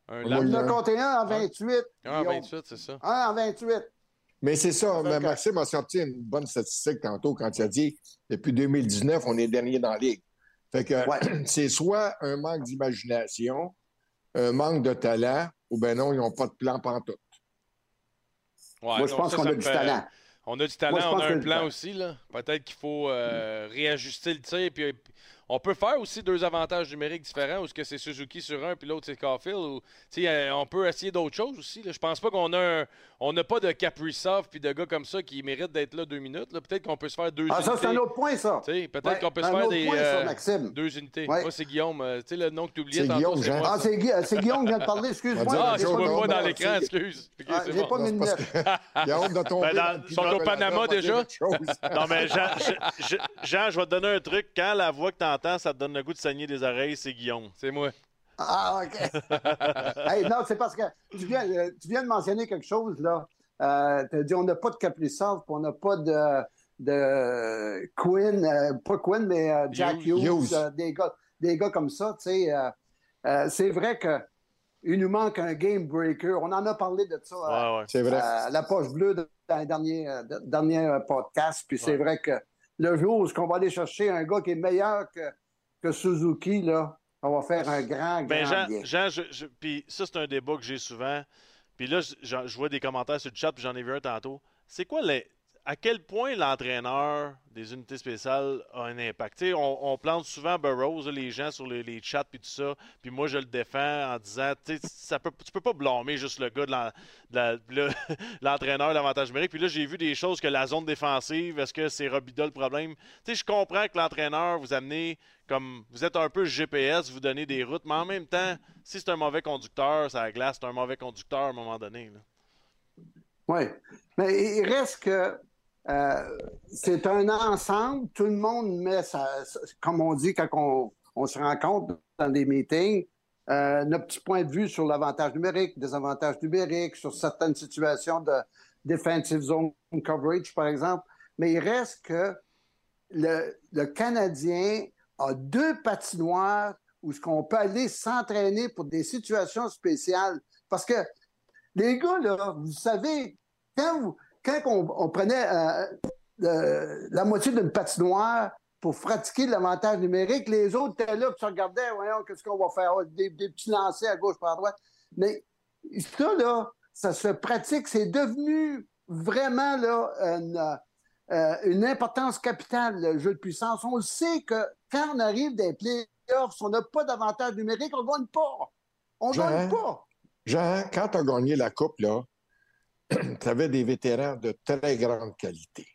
un On a On un. compté un en 28. Ah, Guillaume. 28, c'est ça. Un en 28. Mais c'est ça. Mais Maxime a sorti une bonne statistique tantôt quand il a dit depuis 2019, on est dernier dans la ligue. Fait que Ouais. [clears throat] c'est soit un manque d'imagination, un manque de talent, ou ben non, ils n'ont pas de plan pantoute. Ouais, Moi, je pense qu'on a du talent. On a du talent, on a un plan aussi. Peut-être qu'il faut euh, réajuster le tir. Puis, on peut faire aussi deux avantages numériques différents, où ce que c'est Suzuki sur un, puis l'autre c'est Caulfield. Ou, tu sais, euh, on peut essayer d'autres choses aussi. là. Je pense pas qu'on a un- on n'a pas de Kaprizov puis de gars comme ça qui méritent d'être là deux minutes. là. Peut-être qu'on peut se faire deux Ah, ça, unités. c'est un autre point, ça. Tu sais, Peut-être Ouais, qu'on peut se faire des point, euh, Maxime. deux unités. Ouais. Moi, c'est Guillaume. euh, tu sais, le nom que tu oubliais C'est tantôt, Guillaume, c'est. Ah, c'est Gui- c'est Guillaume qui vient de parler, excuse-moi. Ah, pas vois pas dans l'écran, excuse. Ah, J'ai pas de tomber. [laughs] Ben, dans- le ils sont au Panama, déjà? Non, mais Jean, je- je- Jean, je vais te donner un truc. Quand la voix que ça te donne le goût de saigner des oreilles, c'est Guillaume. C'est moi. Ah, OK. [laughs] Hey, non, c'est parce que tu viens, euh, tu viens de mentionner quelque chose, là. Euh, tu as dit on n'a pas de Kaprizov, puis on n'a pas de, de Quinn, euh, pas Quinn, mais euh, Jack Hughes. Euh, des, gars, des gars comme ça. tu sais. euh, euh, c'est vrai que il nous manque un game breaker. On en a parlé de ça Ouais, ouais. C'est vrai. à la poche bleue dans les derniers, euh, de- derniers euh, podcasts. Puis c'est Ouais. vrai que le jour où on va aller chercher un gars qui est meilleur que, que Suzuki, là, on va faire un grand, grand Ben, Jean, bien. Jean je, je- puis ça, c'est un débat que j'ai souvent. Puis là, je, je- je vois des commentaires sur le chat, puis j'en ai vu un tantôt. C'est quoi les. À quel point l'entraîneur des unités spéciales a un impact? On, on plante souvent Burroughs, les gens sur les, chats, puis tout ça. Puis moi, je le défends en disant, ça peut, tu peux pas blâmer juste le gars de [laughs] l'entraîneur l'avantage numérique. Puis là, j'ai vu des choses que la zone défensive, est-ce que c'est Robida le problème? Je comprends que l'entraîneur vous amenez comme vous êtes un peu GPS, vous donnez des routes, mais en même temps, si c'est un mauvais conducteur, ça glace, c'est un mauvais conducteur à un moment donné. Oui. Mais il reste que euh, c'est un ensemble. Tout le monde met comme on dit quand on, on se rencontre dans des meetings, euh, notre petit point de vue sur l'avantage numérique, des avantages numériques, sur certaines situations de defensive zone coverage, par exemple. Mais il reste que le, le Canadien a deux patinoires où ce qu'on peut aller s'entraîner pour des situations spéciales. Parce que les gars, là, vous savez, quand, vous- quand on, on prenait euh, le- la moitié d'une patinoire pour pratiquer l'avantage numérique, les autres étaient là, puis se regardaient, voyons, qu'est-ce qu'on va faire? Ah, Des, des petits lancers à gauche, par à droite. Mais ça, là, ça se pratique, c'est devenu vraiment là, une, euh, une importance capitale, le jeu de puissance. On le sait que quand on arrive des playoffs, si on n'a pas d'avantage numérique, on ne gagne pas. On ne gagne pas. Jean, quand tu as gagné la Coupe, là, [clears throat] tu avais des vétérans de très grande qualité.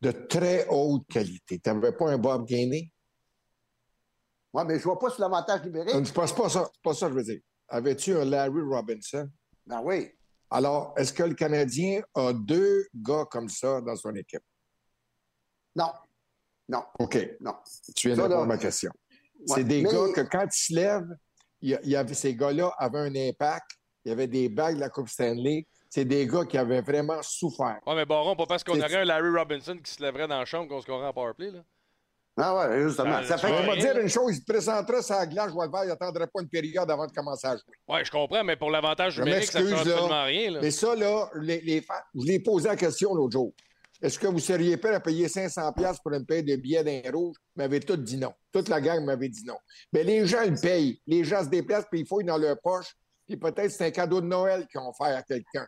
De très haute qualité. Tu n'avais pas un Bob Gainé? Oui, mais je ne vois pas sur l'avantage numérique. Je ne pense pas ça. Pas ça que je veux dire. Avais-tu un Larry Robinson? Ben oui. Alors, est-ce que le Canadien a deux gars comme ça dans son équipe? Non. Non. OK. Non. Tu viens de répondre à ma question. Ouais, C'est des mais- gars que quand ils se lèvent, y a- ces gars-là avaient un impact. Il y avait des bagues de la Coupe Stanley. C'est des gars qui avaient vraiment souffert. Ouais, mais Baron, pas parce qu'on aurait un Larry Robinson qui se lèverait dans la chambre qu'on se en powerplay. Là. Ah ouais, justement. Ça fait vois, On va dire une chose, il se présenterait sur la glace, je le il n'attendrait pas une période avant de commencer à jouer. Ouais, je comprends, mais pour l'avantage Je numérique, ça ne absolument rien. Là. Mais ça, là, les, les fans, je l'ai posé la question l'autre jour. Est-ce que vous seriez prêt à payer 500$ piastres pour une paire de billets d'un rouge? Ils m'avaient tous dit non. Toute la gang m'avait dit non. Mais les gens, ils payent. Les gens se déplacent, puis ils fouillent dans leur poche. Puis peut-être c'est un cadeau de Noël qu'ils ont fait à quelqu'un.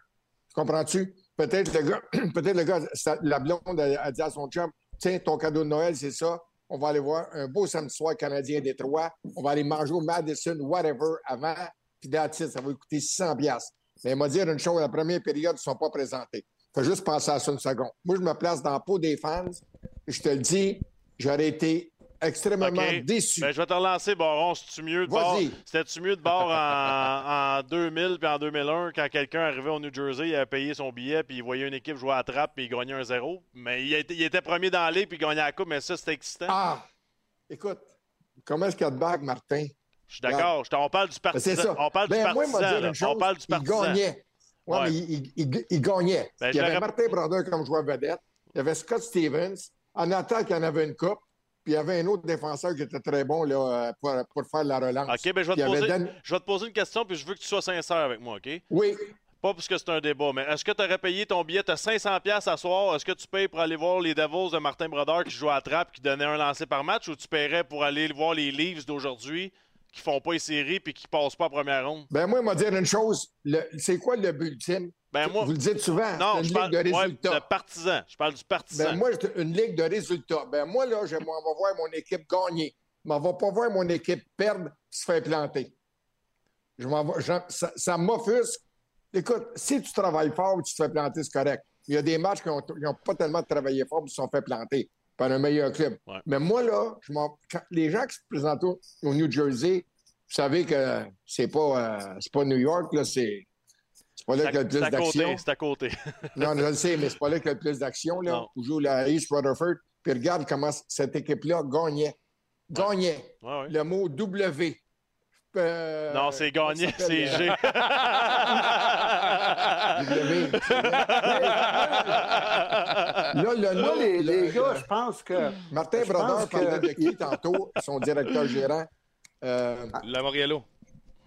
Tu comprends-tu? Peut-être le gars, [clears throat] peut-être le gars, la blonde a, dit à son chum, tiens, ton cadeau de Noël, c'est ça. On va aller voir un beau samedi soir canadien Détroit. On va aller manger au Madison, whatever, avant puis it, ça va coûter 600 pièces. Mais il m'a dit une chose, la première période, ils ne sont pas présentés. Faut juste penser à ça une seconde. Moi, je me place dans la peau des fans. Je te le dis, j'aurais été extrêmement déçu. Ben, je vais te relancer, Baron. C'était-tu mieux de bord, Vas-y. c'était-tu mieux de bord en, en [laughs] 2000 puis en 2001 quand quelqu'un arrivait au New Jersey, il avait payé son billet puis il voyait une équipe jouer à la trappe puis il gagnait un zéro. Mais il était, il était premier dans la ligue puis il gagnait la coupe, mais ça, c'était excitant. Ah! Écoute, comment est-ce qu'il y a de bague, Martin? Je suis d'accord. On parle du Ben, c'est partisan. ça. On parle Ben, du moi, il m'a partisan. chose, On parle du il partisan. gagnait. Ouais, Ouais. mais il, il- il- il gagnait. Ben, il y avait Martin Brodeur comme joueur vedette. Il y avait Scott Stevens. En attaque, il y en avait une coupe. Puis il y avait un autre défenseur qui était très bon là, euh, pour, pour faire la relance. OK, ben, je, vais te poser, Dan- je vais te poser une question puis je veux que tu sois sincère avec moi, OK? Oui, Pas parce que c'est un débat, mais est-ce que tu aurais payé ton billet? As 500$ piastres à soir. Est-ce que tu payes pour aller voir les Devils de Martin Brodeur qui joue à trappe qui donnait un lancer par match ou tu paierais pour aller voir les Leafs d'aujourd'hui qui font pas les séries puis qui passent pas en première ronde? ben moi, il m'a dit une chose. C'est quoi le but ultime? Ben, moi, Vous le dites souvent, non, c'est je une parle ligue de ouais, résultats. de partisan. Je parle du partisan. Ben, moi, une ligue de résultats. Ben, moi, là, je m'en vais voir mon équipe gagner. Je m'en vais pas voir mon équipe perdre et se faire planter. Je m'en vais- je- ça ça m'offusque. Écoute, si tu travailles fort tu te fais planter, c'est correct. Il y a des matchs qui n'ont pas tellement travaillé fort et qui se sont fait planter par un meilleur club. Ouais. Mais moi, là, je les gens qui se présentent au, au New Jersey, vous savez que c'est pas, euh, c'est pas New York, là, c'est. C'est pas là qu'il y a le plus d'action. C'est à côté. [laughs] Non, je le sais, mais c'est pas là qu'il y a le plus d'action, là. Où joue la East Rutherford. Puis regarde comment cette équipe-là gagnait. Gagnait. Ouais, ouais. Le mot W. Euh, non, c'est gagné, c'est G. [laughs] W. [laughs] Là, nom, les, le- les le- gars, je pense que. Martin je Brodeur que- parlait de qui tantôt, son directeur gérant? Euh, La Moriello.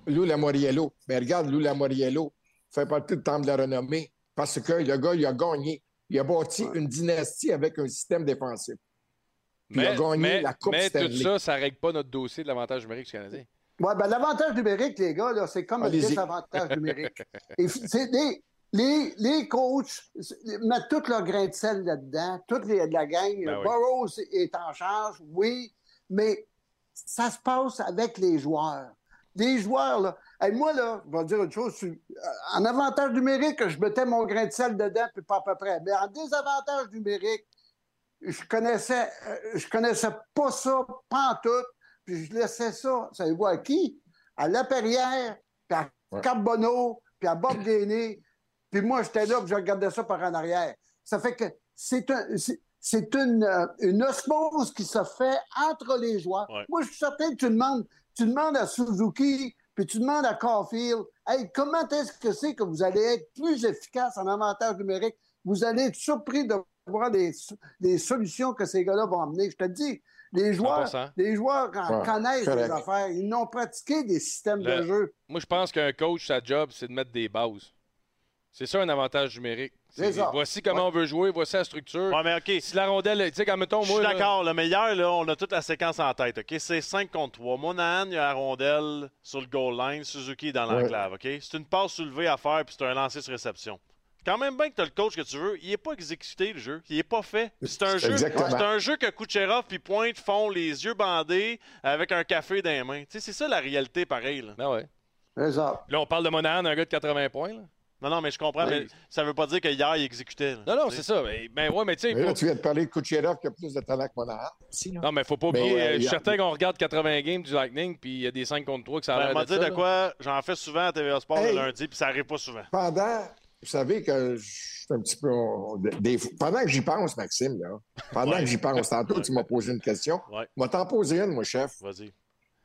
Lou Lamoriello. Mais regarde, Lou Lamoriello fait partie du temple de la renommée parce que le gars, il a gagné. Il a bâti une dynastie avec un système défensif. Puis il a Mais, gagné mais, la Coupe mais tout ça, ça règle pas notre dossier de l'avantage numérique du Canadien. Ouais, ben, l'avantage numérique, les gars, là, c'est comme le Allez-y. désavantage numérique. [laughs] Et des- les, les coachs mettent tout leur grain de sel là-dedans, toute les, la gang. Ben oui. Burroughs est en charge, oui, mais ça se passe avec les joueurs. Les joueurs, là. Hey, moi, là, je vais dire une chose. euh, En avantage numérique, je mettais mon grain de sel dedans, puis pas à peu près. Mais en désavantage numérique, je connaissais, euh, je connaissais pas ça, pas en tout, puis je laissais ça, savez-vous à qui? À Laperrière, puis à Ouais. Carbonneau, puis à Bob Gainé, puis moi, j'étais là, puis je regardais ça par en arrière. Ça fait que c'est un... c'est- c'est une, euh, une osmose qui se fait entre les joueurs. Ouais. Moi, je suis certain que tu demandes, tu demandes à Suzuki, puis tu demandes à Caulfield, hey, comment est-ce que c'est que vous allez être plus efficace en avantage numérique? Vous allez être surpris de voir des, des solutions que ces gars-là vont amener. Je te dis, les joueurs, 100%. les joueurs Ouais, connaissent correct. les affaires. Ils n'ont pratiqué des systèmes Le- de jeu. Moi, je pense qu'un coach, sa job, c'est de mettre des bases. C'est ça un avantage numérique. C'est ça. Voici comment on veut jouer, voici la structure. Ouais, mais OK. Si la rondelle, tu sais, quand mettons, Je suis moi. là- d'accord. Le meilleur, là, on a toute la séquence en tête. OK? C'est 5 contre 3. Monahan, il y a la rondelle sur le goal line. Suzuki est dans Ouais. l'enclave. OK? C'est une passe soulevée à faire, puis c'est un lancer sur réception. Quand même bien que tu as le coach que tu veux, il n'est pas exécuté, le jeu. Il n'est pas fait. C'est un, jeu, un que Kucherov puis Pointe font les yeux bandés avec un café dans les mains. Tu sais, c'est ça la réalité, pareil. là. Ah ouais. C'est ça. Là, on parle de Monahan, un gars de 80 points. Là. Non, non, mais je comprends, Oui. mais ça veut pas dire qu'hier, il exécutait. là. Non, non, c'est ça. Ben, ben ouais, mais tu sais, Mais faut- tu viens de parler de Kucherov qui a plus de talent que Monahan. non, mais faut pas Mais, oublier. euh, euh, je suis a- certain qu'on regarde 80 games du Lightning, puis il y a des 5 contre 3 que ça a Ben, l'air m'a de là. quoi? J'en fais souvent à TVA Sport Hey. le lundi, puis ça arrive pas souvent. Pendant, vous savez que je suis un petit peu. on- des- pendant que j'y pense, Maxime, là, pendant Ouais. que j'y pense, tantôt, tu m'as posé une question. Ouais. Je vais t'en poser une, moi, chef. Vas-y.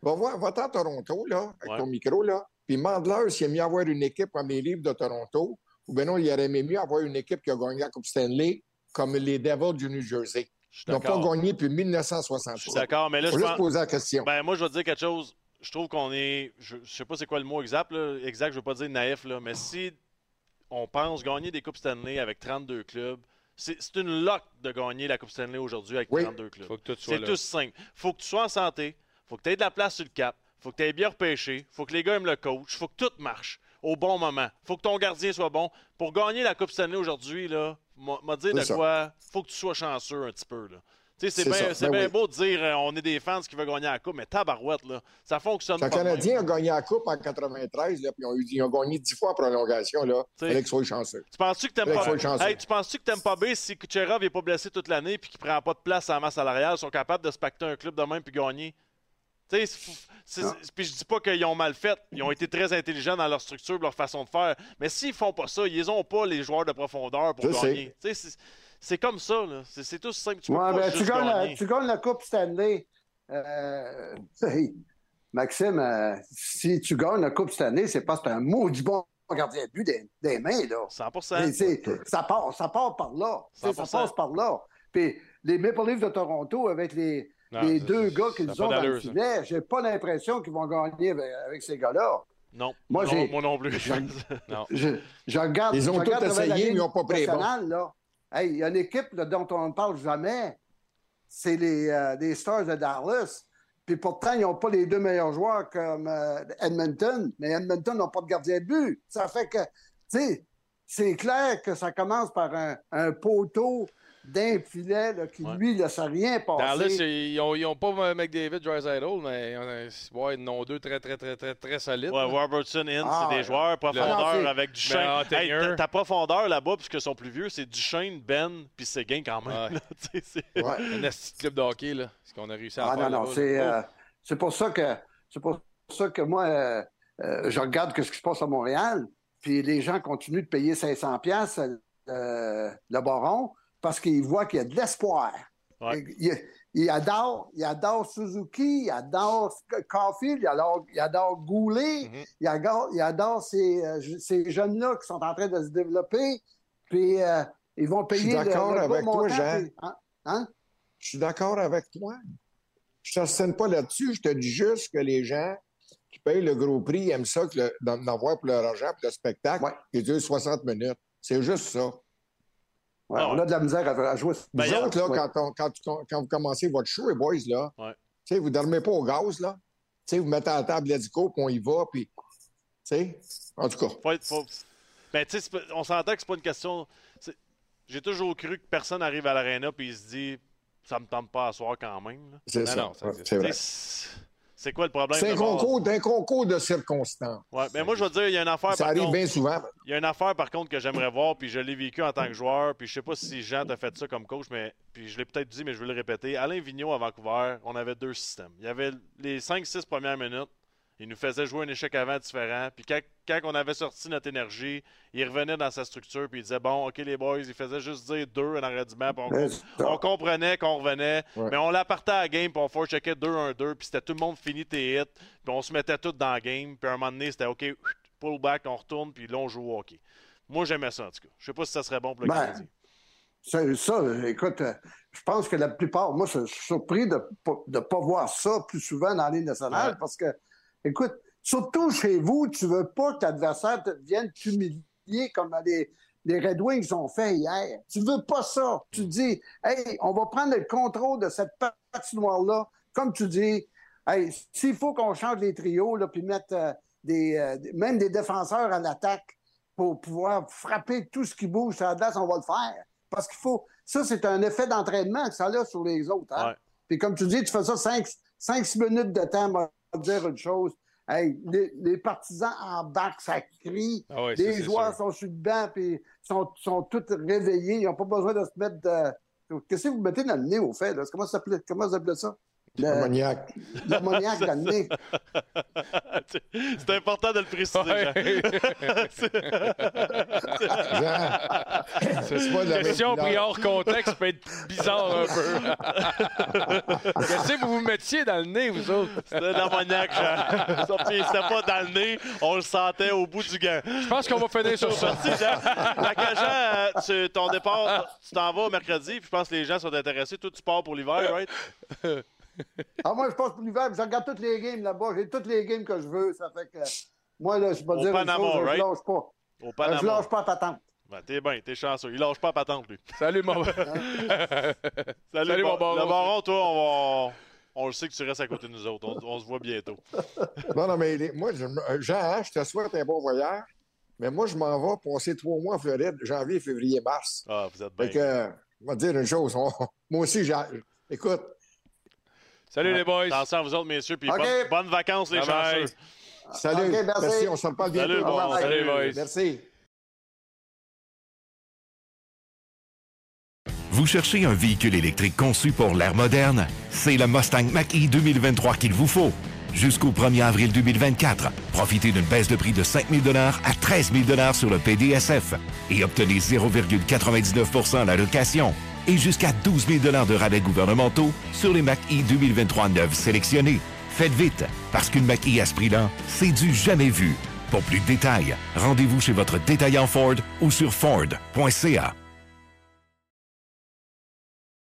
Va voir, va-t'en à Toronto, là, avec Ouais. ton micro, là, puis demande-leur s'il aime mieux avoir une équipe comme les livres de Toronto, ou bien non, il aurait aimé mieux avoir une équipe qui a gagné la Coupe Stanley, comme les Devils du New Jersey. Ils n'ont pas gagné depuis Je suis 1963. d'accord, mais là, Il faut je juste pense... poser la question. Ben, moi, je vais te dire quelque chose. Je trouve qu'on est. Je, je sais pas c'est quoi le mot exact, là. exact, je veux pas dire naïf, là, mais si on pense gagner des Coupes Stanley avec 32 clubs, c'est une lock de gagner la Coupe Stanley aujourd'hui avec Oui. 32 clubs. C'est tout simple. Faut que tu sois en santé, faut que tu aies de la place sur le cap, faut que tu aies bien repêché, faut que les gars aiment le coach, faut que tout marche au bon moment. Faut que ton gardien soit bon. Pour gagner la Coupe Stanley aujourd'hui, là, m'a dit de ça. quoi, faut que tu sois chanceux un petit peu. Là. Tu sais, c'est bien ben oui. beau de dire euh, on est des fans qui veulent gagner la Coupe, mais tabarouette, là, ça fonctionne pas. de même. Canadien a gagné la Coupe en 93, là, puis ils ont, ils ont gagné 10 fois en prolongation. Là. Fallait qu'ils soient chanceux. Tu penses-tu que t'aimes pas hey, tu penses-tu que t'aimes pas bien si Kucherov n'est pas blessé toute l'année puis qu'il prend pas de place à la masse salariale, ils sont capables de se pacter un club de même puis gagner? Tu sais, puis je dis pas qu'ils ont mal fait, ils ont été très intelligents dans leur structure, leur façon de faire, mais s'ils font pas ça, ils ont pas les joueurs de profondeur pour Je gagner. C'est- comme ça. C'est tout simple. Tu Ouais, ben, tu, gagnes la, tu gagnes la Coupe Stanley. Euh, [laughs] Maxime, euh, si tu gagnes la Coupe Stanley, c'est parce que tu un maudit bon gardien de but des, des mains. Là. 100%. Et c'est- ça, part, ça part par là. Ça 100%. passe par là. Puis les Maple Leafs de Toronto, avec les, Non, les deux gars qu'ils ont dans le filet, j'ai pas l'impression qu'ils vont gagner avec, avec ces gars-là. Non, Moi, non, j'ai- moi non plus. [laughs] Non. Je, je regarde. Ils ont je tout essayé, ils ont pas pris. Hey, il y a une équipe là, dont on ne parle jamais. C'est les, euh, les Stars de Dallas. Puis pourtant, ils n'ont pas les deux meilleurs joueurs comme euh, Edmonton. Mais Edmonton n'a pas de gardien de but. Ça fait que, tu sais, c'est clair que ça commence par un, un poteau d'un filet là, qui, Ouais. lui, ne laisse rien passer. Dallas, ils n'ont ils ont pas McDavid, Drysdale, mais ils ont, ouais, ils en ont deux très, très, très, très, très solides. Ouais, Robertson, Ah, c'est des ouais. joueurs profondeur Ah, avec Duchesne. Mais en Hey, tenure. ta, ta profondeur là-bas, puisqu'ils sont plus vieux, c'est Duchesne, Ben, puis Séguin quand même. Là, [laughs] c'est- Ouais. Un esti de club de hockey, là. Ce qu'on a réussi à Ah faire. non, non, c'est euh, c'est pour ça que c'est pour ça que moi euh, euh, je regarde ce qui se passe à Montréal, puis les gens continuent de payer 500 pièces le baron parce qu'ils voient qu'il y a de l'espoir. Ouais. Il, il adore, il adore Suzuki, il adore Caulfield, il adore, il adore Goulet, il adore, il adore ces, euh, ces jeunes-là qui sont en train de se développer, puis euh, ils vont Je suis payer le- d'accord gros avec toi, Jean. hein? Hein? Je suis d'accord avec toi. Je ne t'assène pas là-dessus. Je te dis juste que les gens qui payent le gros prix aiment ça d'en d'en voir pour leur argent, pour le spectacle, Ouais. qui dure 60 minutes. C'est juste ça. Ouais, Ah on a de la misère à, à jouer. Ben, Vous autres, là, Ouais. quand, on- quand, vous commencez votre show, les boys, là, Ouais. tu sais, vous ne dormez pas au gaz, là. Tu sais, vous mettez à la table l'hélico, puis on y va, puis... Tu sais, en tout cas. Faut être- faut- Ben, on s'entend que c'est pas une question. J'ai toujours cru que personne arrive à l'aréna puis il se dit ça me tente pas à soir quand même. C'est ça. non, ça Ouais, existe. c'est vrai. C'est quoi le problème? C'est un concours, d'un concours de circonstances. Ouais, mais moi, je veux dire, il y a une affaire. Ça par arrive contre- bien souvent. Il y a une affaire, par contre, que j'aimerais voir, puis je l'ai vécu en tant que joueur, puis je sais pas si Jean t'a fait ça comme coach, mais puis je l'ai peut-être dit, mais je veux le répéter. Alain Vigneault à Vancouver, on avait deux systèmes. Il y avait les 5-6 premières minutes, il nous faisait jouer un échec avant différent, puis quand, quand on avait sorti notre énergie, il revenait dans sa structure, puis il disait Bon, OK, les boys, il faisait juste dire deux en arrêt on, on comprenait qu'on revenait, Ouais. mais on l'appartait à la game, puis on forecheckait 2-1-2, puis c'était tout le monde fini tes hits, puis on se mettait tout dans la game, puis à un moment donné, c'était OK, pull back, on retourne, puis là, on joue au hockey. Moi, j'aimais ça, en tout cas. Je sais pas si ça serait bon pour le Ben, Canadien. Ça, ça, écoute, euh, je pense que la plupart, moi, je suis surpris de ne pas voir ça plus souvent dans la Ligue nationale Ouais. parce que, écoute, surtout chez vous, tu veux pas que l'adversaire te vienne t'humilier comme les, les Red Wings ont fait hier. Tu veux pas ça. Tu dis, hey, on va prendre le contrôle de cette patinoire-là. Comme tu dis, hey, s'il faut qu'on change les trios, là, puis mettre euh, des, euh, des- même des défenseurs à l'attaque pour pouvoir frapper tout ce qui bouge sur la glace, on va le faire. Parce qu'il faut. Ça, c'est un effet d'entraînement que ça a sur les autres. Hein? Ouais. Puis comme tu dis, tu fais ça 5-6 minutes de temps, dire une chose. Hey, les, les partisans en bac, ça crie. Ah ouais, les joueurs sont sur le banc, puis sont, sont tous réveillés. Ils n'ont pas besoin de se mettre de. Qu'est-ce que vous mettez dans le nez, au fait? Là? Comment ça comment ça s'appelait ça? Ammoniac. L'ammoniaque dans le nez. [laughs] C'est important de le préciser, Jean. [laughs] C'est pas de la Question pris hors contexte peut être bizarre un peu. [laughs] Qu'est-ce que vous vous mettiez dans le nez, vous autres? C'était de l'ammoniaque, Jean. C'était pas dans le nez, on le sentait au bout du gant. Je pense qu'on va finir sur ça. Jean, euh, tu- ton départ, tu t'en vas mercredi, puis je pense que les gens sont intéressés. Toi, tu pars pour l'hiver, right? [laughs] Ah, moi, je passe pour l'hiver, puis je regarde toutes les games là-bas. J'ai toutes les games que je veux. Ça fait que. Moi, là, je peux Au dire Panama, une chose, right? je lâche pas. Au Euh, Je Panama. lâche pas à patente. Ben, t'es bien, t'es chanceux. Il lâche pas à patente, lui. [laughs] Salut, mon... [laughs] Salut, Salut, Bar- mon baron. Le baron, toi, on va... On le sait que tu restes à côté de nous autres. On, on se voit bientôt. Non, non, mais les- moi, je, euh, Jean, hein, je te souhaite un bon voyage, mais moi, je m'en vais passer trois mois en Floride, janvier, février, mars. Ah, vous êtes Fait bien. que, euh, on va te dire une chose. on- moi aussi, j'ai- Écoute, Salut les boys. Attention à vous autres, messieurs, puis OK. bonnes, bonnes vacances, les chanceux. salut. Merci. on se reparle bientôt. Salut, bon, salut, boys. Merci. Vous cherchez un véhicule électrique conçu pour l'ère moderne? C'est le Mustang Mach-E 2023 qu'il vous faut. Jusqu'au 1er avril 2024, profitez d'une baisse de prix de 5 000 à 13 000 sur le PDSF et obtenez 0,99% à la location et jusqu'à 12 000 de rabais gouvernementaux sur les Mach-E 2023 neufs sélectionnés. Faites vite, parce qu'une Mach-E à ce prix-là, c'est du jamais vu. Pour plus de détails, rendez-vous chez votre détaillant Ford ou sur Ford.ca.